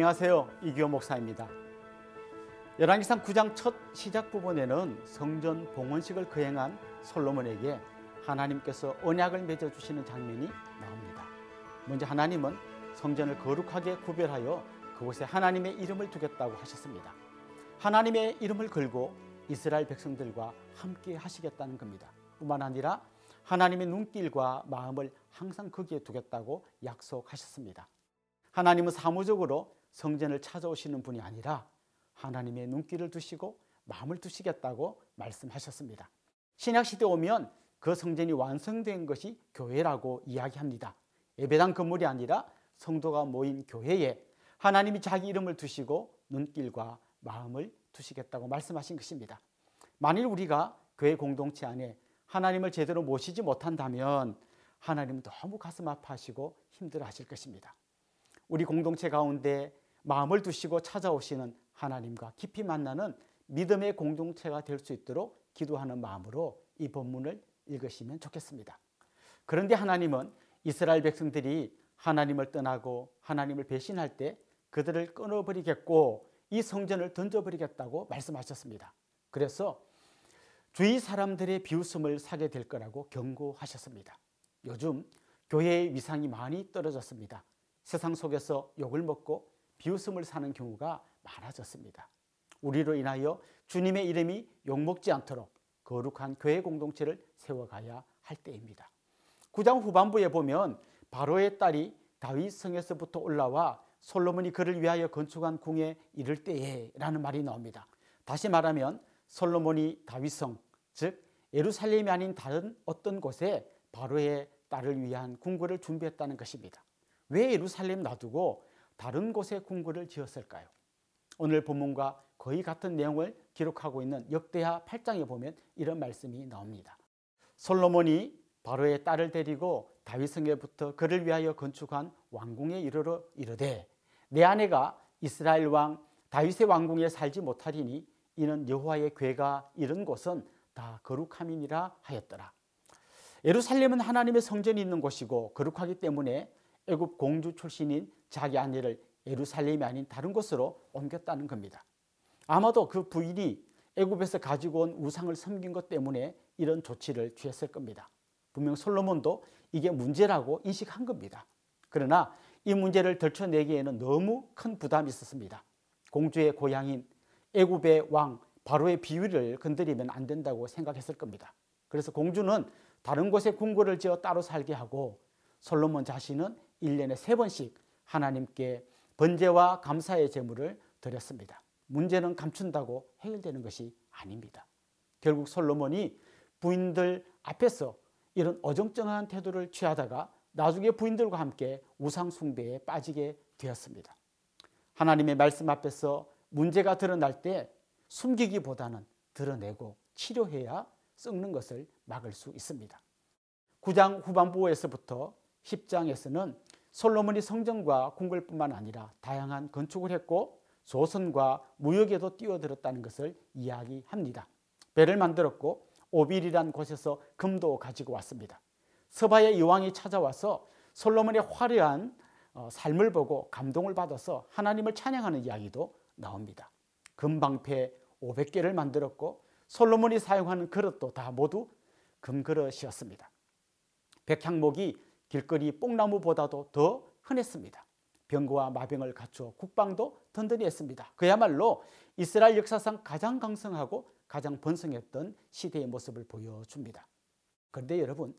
안녕하세요. 이규호 목사입니다. 열왕기상 9장 첫 시작 부분에는 성전 봉헌식을 거행한 솔로몬에게 하나님께서 언약을 맺어 주시는 장면이 나옵니다. 먼저 하나님은 성전을 거룩하게 구별하여 그곳에 하나님의 이름을 두겠다고 하셨습니다. 하나님의 이름을 걸고 이스라엘 백성들과 함께 하시겠다는 겁니다. 뿐만 아니라 하나님의 눈길과 마음을 항상 거기에 두겠다고 약속하셨습니다. 하나님은 사무적으로 성전을 찾아오시는 분이 아니라 하나님의 눈길을 두시고 마음을 두시겠다고 말씀하셨습니다. 신약 시대 오면 그 성전이 완성된 것이 교회라고 이야기합니다. 예배당 건물이 아니라 성도가 모인 교회에 하나님이 자기 이름을 두시고 눈길과 마음을 두시겠다고 말씀하신 것입니다. 만일 우리가 교회 공동체 안에 하나님을 제대로 모시지 못한다면 하나님은 너무 가슴 아파하시고 힘들어 하실 것입니다. 우리 공동체 가운데 마음을 두시고 찾아오시는 하나님과 깊이 만나는 믿음의 공동체가 될 수 있도록 기도하는 마음으로 이 본문을 읽으시면 좋겠습니다. 그런데 하나님은 이스라엘 백성들이 하나님을 떠나고 하나님을 배신할 때 그들을 끊어버리겠고 이 성전을 던져버리겠다고 말씀하셨습니다. 그래서 주위 사람들의 비웃음을 사게 될 거라고 경고하셨습니다. 요즘 교회의 위상이 많이 떨어졌습니다. 세상 속에서 욕을 먹고 비웃음을 사는 경우가 많아졌습니다. 우리로 인하여 주님의 이름이 욕먹지 않도록 거룩한 교회 공동체를 세워가야 할 때입니다. 9장 후반부에 보면 바로의 딸이 다윗 성에서부터 올라와 솔로몬이 그를 위하여 건축한 궁에 이를 때에라는 말이 나옵니다. 다시 말하면 솔로몬이 다윗성 즉 예루살렘이 아닌 다른 어떤 곳에 바로의 딸을 위한 궁궐을 준비했다는 것입니다. 왜 예루살렘 놔두고 다른 곳에 궁궐을 지었을까요? 오늘 본문과 거의 같은 내용을 기록하고 있는 역대하 8장에 보면 이런 말씀이 나옵니다. 솔로몬이 바로의 딸을 데리고 다윗성에부터 그를 위하여 건축한 왕궁에 이르러 이르되 내 아내가 이스라엘 왕 다윗의 왕궁에 살지 못하리니 이는 여호와의 괴가 이른 곳은 다 거룩함이니라 하였더라. 예루살렘은 하나님의 성전이 있는 곳이고 거룩하기 때문에 애굽 공주 출신인 자기 아내를 예루살렘이 아닌 다른 곳으로 옮겼다는 겁니다. 아마도 그 부인이 애굽에서 가지고 온 우상을 섬긴 것 때문에 이런 조치를 취했을 겁니다. 분명 솔로몬도 이게 문제라고 인식한 겁니다. 그러나 이 문제를 덜쳐내기에는 너무 큰 부담이 있었습니다. 공주의 고향인 애굽의 왕 바로의 비위를 건드리면 안 된다고 생각했을 겁니다. 그래서 공주는 다른 곳에 궁궐을 지어 따로 살게 하고 솔로몬 자신은 1년에 세 번씩 하나님께 번제와 감사의 제물을 드렸습니다. 문제는 감춘다고 해결되는 것이 아닙니다. 결국 솔로몬이 부인들 앞에서 이런 어정쩡한 태도를 취하다가 나중에 부인들과 함께 우상 숭배에 빠지게 되었습니다. 하나님의 말씀 앞에서 문제가 드러날 때 숨기기보다는 드러내고 치료해야 썩는 것을 막을 수 있습니다. 9장 후반부에서부터 10장에서는 솔로몬이 성전과 궁궐뿐만 아니라 다양한 건축을 했고 조선과 무역에도 뛰어들었다는 것을 이야기합니다. 배를 만들었고 오빌이란 곳에서 금도 가지고 왔습니다. 서바의 여왕이 찾아와서 솔로몬의 화려한 어, 삶을 보고 감동을 받아서 하나님을 찬양하는 이야기도 나옵니다. 금방패 500개를 만들었고 솔로몬이 사용하는 그릇도 다 모두 금그릇이었습니다. 백향목이 길거리 뽕나무보다도 더 흔했습니다. 병거와 마병을 갖추어 국방도 든든히 했습니다. 그야말로 이스라엘 역사상 가장 강성하고 가장 번성했던 시대의 모습을 보여줍니다. 그런데 여러분,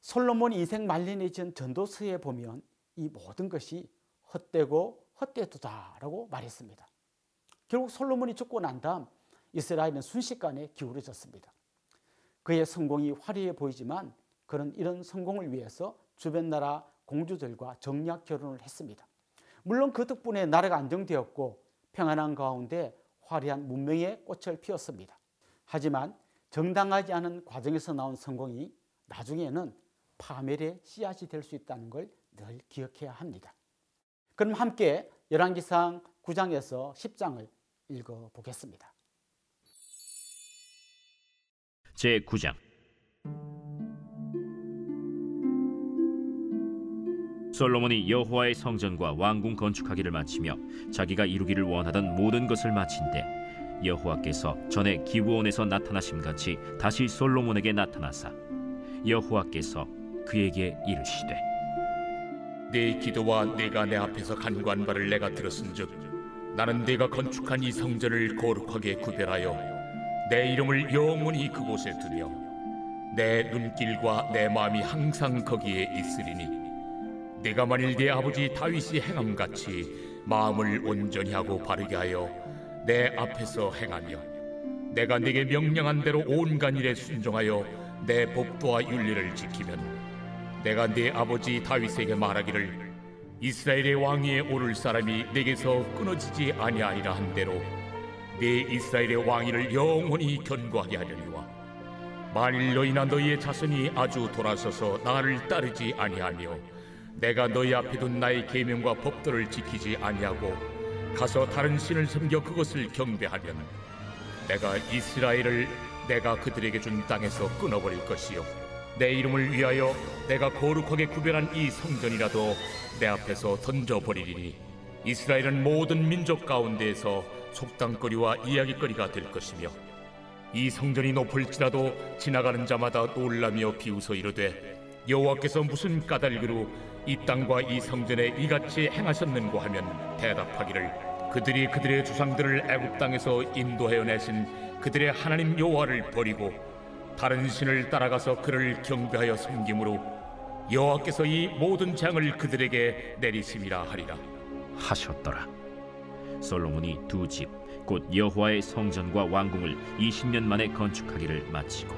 솔로몬 인생 말년에 지은 전도서에 보면 이 모든 것이 헛되고 헛되도다라고 말했습니다. 결국 솔로몬이 죽고 난 다음 이스라엘은 순식간에 기울어졌습니다. 그의 성공이 화려해 보이지만 그는 이런 성공을 위해서 주변 나라 공주들과 정략 결혼을 했습니다. 물론 그 덕분에 나라가 안정되었고 평안한 가운데 화려한 문명의 꽃을 피웠습니다. 하지만 정당하지 않은 과정에서 나온 성공이 나중에는 파멸의 씨앗이 될 수 있다는 걸 늘 기억해야 합니다. 그럼 함께 열왕기상 9장에서 10장을 읽어 보겠습니다. 제 9장 솔로몬이 여호와의 성전과 왕궁 건축하기를 마치며 자기가 이루기를 원하던 모든 것을 마친때 여호와께서 전에 기브온에서 나타나심 같이 다시 솔로몬에게 나타나사 여호와께서 그에게 이르시되 네 기도와 내가 내 앞에서 간구한 바를 내가 들었은즉 나는 네가 건축한 이 성전을 거룩하게 구별하여 내 이름을 영원히 그곳에 두며 내 눈길과 내 마음이 항상 거기에 있으리니 네가 만일 네 아버지 다윗이 행함 같이 마음을 온전히 하고 바르게 하여 내 앞에서 행하며 내가 네게 명령한 대로 온갖 일에 순종하여 내 법도와 윤리를 지키면 내가 네 아버지 다윗에게 말하기를 이스라엘의 왕위에 오를 사람이 내게서 끊어지지 아니하리라 한 대로 네 이스라엘의 왕위를 영원히 견고하게 하려니와 만일 너희나 너희의 자손이 아주 돌아서서 나를 따르지 아니하며 내가 너희 앞에 둔 나의 계명과 법도를 지키지 아니하고 가서 다른 신을 섬겨 그것을 경배하면 내가 이스라엘을 내가 그들에게 준 땅에서 끊어버릴 것이요. 내 이름을 위하여 내가 거룩하게 구별한 이 성전이라도 내 앞에서 던져버리리니 이스라엘은 모든 민족 가운데에서 속담거리와 이야기거리가 될 것이며 이 성전이 높을지라도 지나가는 자마다 놀라며 비웃어 이르되 여호와께서 무슨 까닭으로 이 땅과 이 성전에 이같이 행하셨는고 하면 대답하기를 그들이 그들의 주상들을 애굽 땅에서 인도하여 내신 그들의 하나님 여호와를 버리고 다른 신을 따라가서 그를 경배하여 섬김으로 여호와께서 이 모든 재앙을 그들에게 내리심이라 하리라 하셨더라. 솔로몬이 두 집, 곧 여호와의 성전과 왕궁을 20년 만에 건축하기를 마치고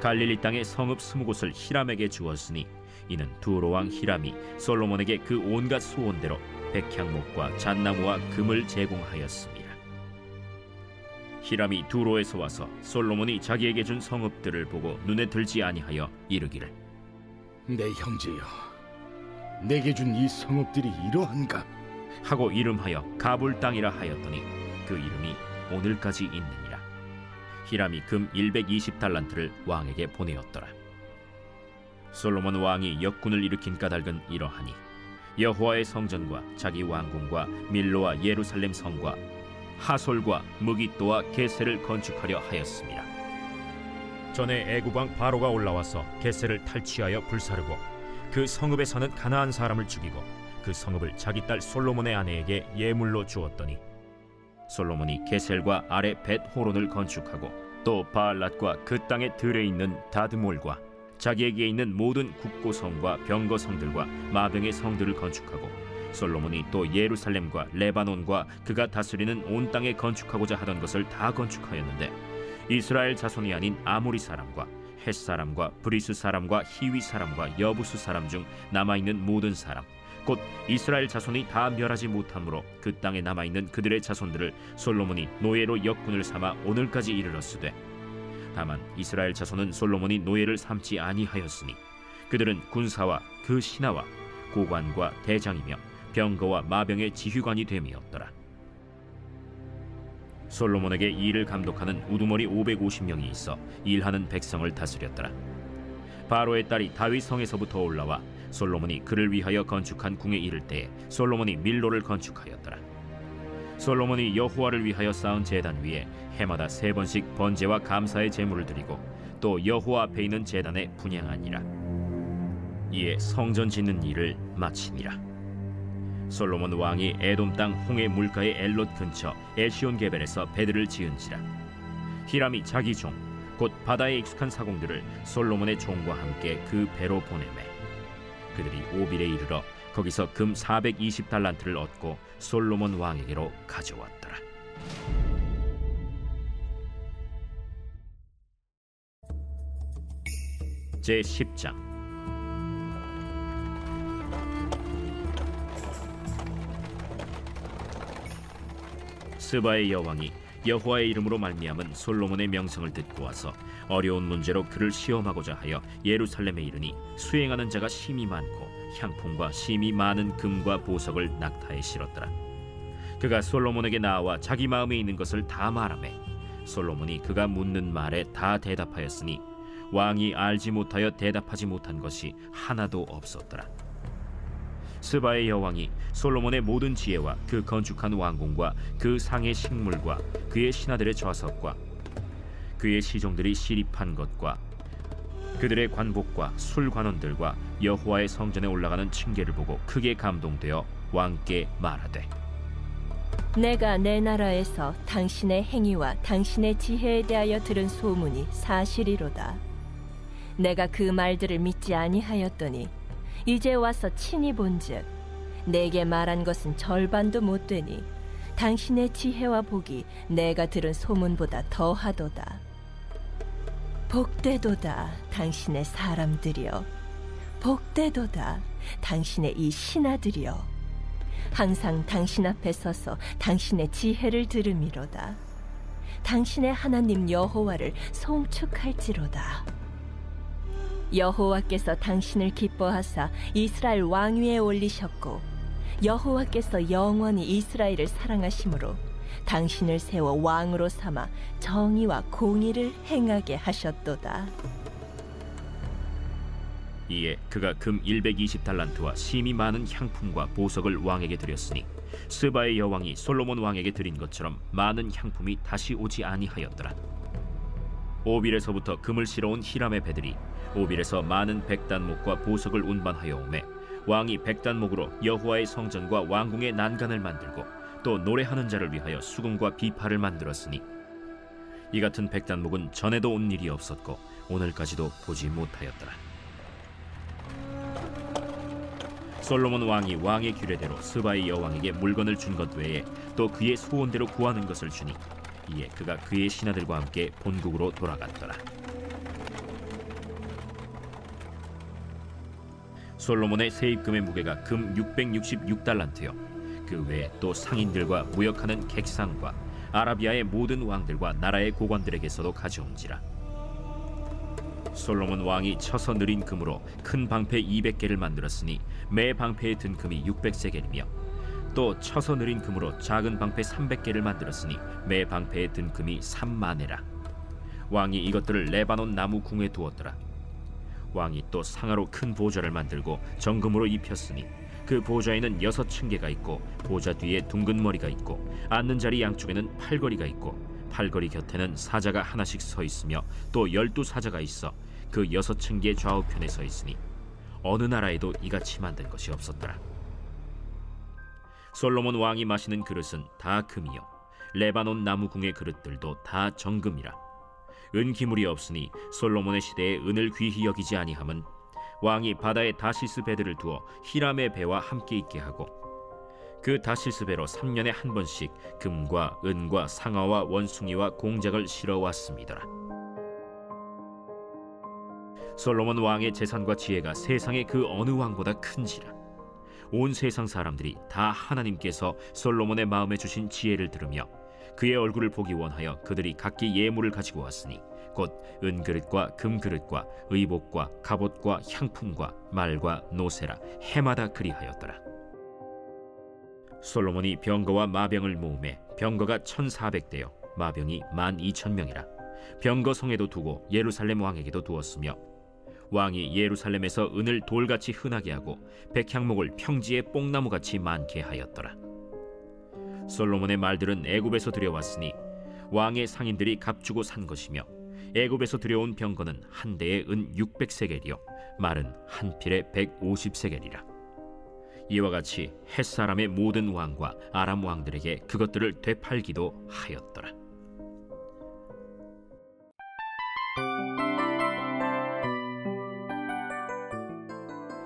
갈릴리 땅의 성읍 스무 곳을 히람에게 주었으니 이는 두로 왕 히람이 솔로몬에게 그 온갖 소원대로 백향목과 잣나무와 금을 제공하였습니다. 히람이 두로에서 와서 솔로몬이 자기에게 준 성읍들을 보고 눈에 들지 아니하여 이르기를 내 형제여, 내게 준 이 성읍들이 이러한가? 하고 이름하여 가불 땅이라 하였더니 그 이름이 오늘까지 있느니라. 히람이 금 120달란트를 왕에게 보내었더라. 솔로몬 왕이 역군을 일으킨 까닭은 이러하니 여호와의 성전과 자기 왕궁과 밀로와 예루살렘 성과 하솔과 무기또와 게세를 건축하려 하였습니다. 전에 애굽 왕 바로가 올라와서 게세를 탈취하여 불사르고 그 성읍에 사는 가나안 사람을 죽이고 그 성읍을 자기 딸 솔로몬의 아내에게 예물로 주었더니 솔로몬이 게셀과 아래 벳 호론을 건축하고 또 바알랏과 그 땅에 들에 있는 다드몰과 자기에게 있는 모든 국고성과 병거성들과 마병의 성들을 건축하고 솔로몬이 또 예루살렘과 레바논과 그가 다스리는 온 땅에 건축하고자 하던 것을 다 건축하였는데 이스라엘 자손이 아닌 아모리 사람과 헷 사람과 브리스 사람과 히위 사람과 여부스 사람 중 남아 있는 모든 사람 곧 이스라엘 자손이 다 멸하지 못하므로 그 땅에 남아 있는 그들의 자손들을 솔로몬이 노예로 역군을 삼아 오늘까지 이르렀으되 다만 이스라엘 자손은 솔로몬이 노예를 삼지 아니하였으니 그들은 군사와 그 신하와 고관과 대장이며 병거와 마병의 지휘관이 됨이었더라. 솔로몬에게 일을 감독하는 우두머리 550명이 있어 일하는 백성을 다스렸더라. 바로의 딸이 다윗 성에서부터 올라와 솔로몬이 그를 위하여 건축한 궁에 이를 때에 솔로몬이 밀로를 건축하였더라. 솔로몬이 여호와를 위하여 쌓은 제단 위에 해마다 세 번씩 번제와 감사의 제물을 드리고 또 여호와 앞에 있는 제단에 분양하니라. 이에 성전 짓는 일을 마치니라. 솔로몬 왕이 에돔 땅 홍해 물가의 엘롯 근처 에시온 게벨에서 배들을 지은지라. 히람이 자기 종 곧 바다에 익숙한 사공들을 솔로몬의 종과 함께 그 배로 보내매 그들이 오빌에 이르러 거기서 금 420달란트를 얻고 솔로몬 왕에게로 가져왔더라. 제 10장 스바의 여왕이 여호와의 이름으로 말미암은 솔로몬의 명성을 듣고 와서 어려운 문제로 그를 시험하고자 하여 예루살렘에 이르니 수행하는 자가 심이 많고 향품과 심이 많은 금과 보석을 낙타에 실었더라. 그가 솔로몬에게 나와 자기 마음에 있는 것을 다 말하매 솔로몬이 그가 묻는 말에 다 대답하였으니 왕이 알지 못하여 대답하지 못한 것이 하나도 없었더라. 스바의 여왕이 솔로몬의 모든 지혜와 그 건축한 왕궁과 그 상의 식물과 그의 신하들의 좌석과 그의 시종들이 시립한 것과 그들의 관복과 술관원들과 여호와의 성전에 올라가는 층계를 보고 크게 감동되어 왕께 말하되 내가 내 나라에서 당신의 행위와 당신의 지혜에 대하여 들은 소문이 사실이로다. 내가 그 말들을 믿지 아니하였더니 이제 와서 친히 본즉 내게 말한 것은 절반도 못 되니 당신의 지혜와 복이 내가 들은 소문보다 더하도다. 복되도다 당신의 사람들이여 복되도다 당신의 이 신하들이여 항상 당신 앞에 서서 당신의 지혜를 들음이로다. 당신의 하나님 여호와를 송축할지로다. 여호와께서 당신을 기뻐하사 이스라엘 왕위에 올리셨고 여호와께서 영원히 이스라엘을 사랑하심으로 당신을 세워 왕으로 삼아 정의와 공의를 행하게 하셨도다. 이에 그가 금 120달란트와 심이 많은 향품과 보석을 왕에게 드렸으니 스바의 여왕이 솔로몬 왕에게 드린 것처럼 많은 향품이 다시 오지 아니하였더라. 오빌에서부터 금을 실어온 히람의 배들이 오빌에서 많은 백단목과 보석을 운반하여 오매 왕이 백단목으로 여호와의 성전과 왕궁의 난간을 만들고 또 노래하는 자를 위하여 수금과 비파를 만들었으니 이 같은 백단목은 전에도 온 일이 없었고 오늘까지도 보지 못하였더라. 솔로몬 왕이 왕의 규례대로 스바의 여왕에게 물건을 준 것 외에 또 그의 소원대로 구하는 것을 주니 이에 그가 그의 신하들과 함께 본국으로 돌아갔더라. 솔로몬의 세입금의 무게가 금 666달란트요. 그 외에 또 상인들과 무역하는 객상과 아라비아의 모든 왕들과 나라의 고관들에게서도 가져온지라. 솔로몬 왕이 쳐서 느린 금으로 큰 방패 200개를 만들었으니 매 방패에 든 금이 600세겔이며 또 쳐서 느린 금으로 작은 방패 300개를 만들었으니 매 방패에 든 금이 3만에라. 왕이 이것들을 레바논 나무 궁에 두었더라. 왕이 또 상하로 큰 보좌를 만들고 정금으로 입혔으니 그 보좌에는 여섯 층계가 있고 보좌 뒤에 둥근 머리가 있고 앉는 자리 양쪽에는 팔걸이가 있고 팔걸이 곁에는 사자가 하나씩 서 있으며 또 열두 사자가 있어 그 여섯 층계 좌우편에 서 있으니 어느 나라에도 이같이 만든 것이 없었더라. 솔로몬 왕이 마시는 그릇은 다 금이요 레바논 나무 궁의 그릇들도 다 정금이라. 은 기물이 없으니 솔로몬의 시대에 은을 귀히 여기지 아니함은 왕이 바다에 다시스 배들을 두어 히람의 배와 함께 있게 하고 그 다시스 배로 3년에 한 번씩 금과 은과 상아와 원숭이와 공작을 실어 왔습니다. 솔로몬 왕의 재산과 지혜가 세상의 그 어느 왕보다 큰지라 온 세상 사람들이 다 하나님께서 솔로몬의 마음에 주신 지혜를 들으며 그의 얼굴을 보기 원하여 그들이 각기 예물을 가지고 왔으니 곧 은그릇과 금그릇과 의복과 갑옷과 향품과 말과 노세라 해마다 그리하였더라. 솔로몬이 병거와 마병을 모음에 병거가 천사백 대요. 마병이 만 이천 명이라. 병거 성에도 두고 예루살렘 왕에게도 두었으며 왕이 예루살렘에서 은을 돌같이 흔하게 하고 백향목을 평지에 뽕나무같이 많게 하였더라. 솔로몬의 말들은 애굽에서 들여왔으니 왕의 상인들이 값주고 산 것이며 애굽에서 들여온 병거는 한 대에 은 600세겔이요 말은 한 필에 150세겔이라. 이와 같이 햇사람의 모든 왕과 아람 왕들에게 그것들을 되팔기도 하였더라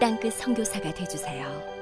땅끝 성교사가 되주세요.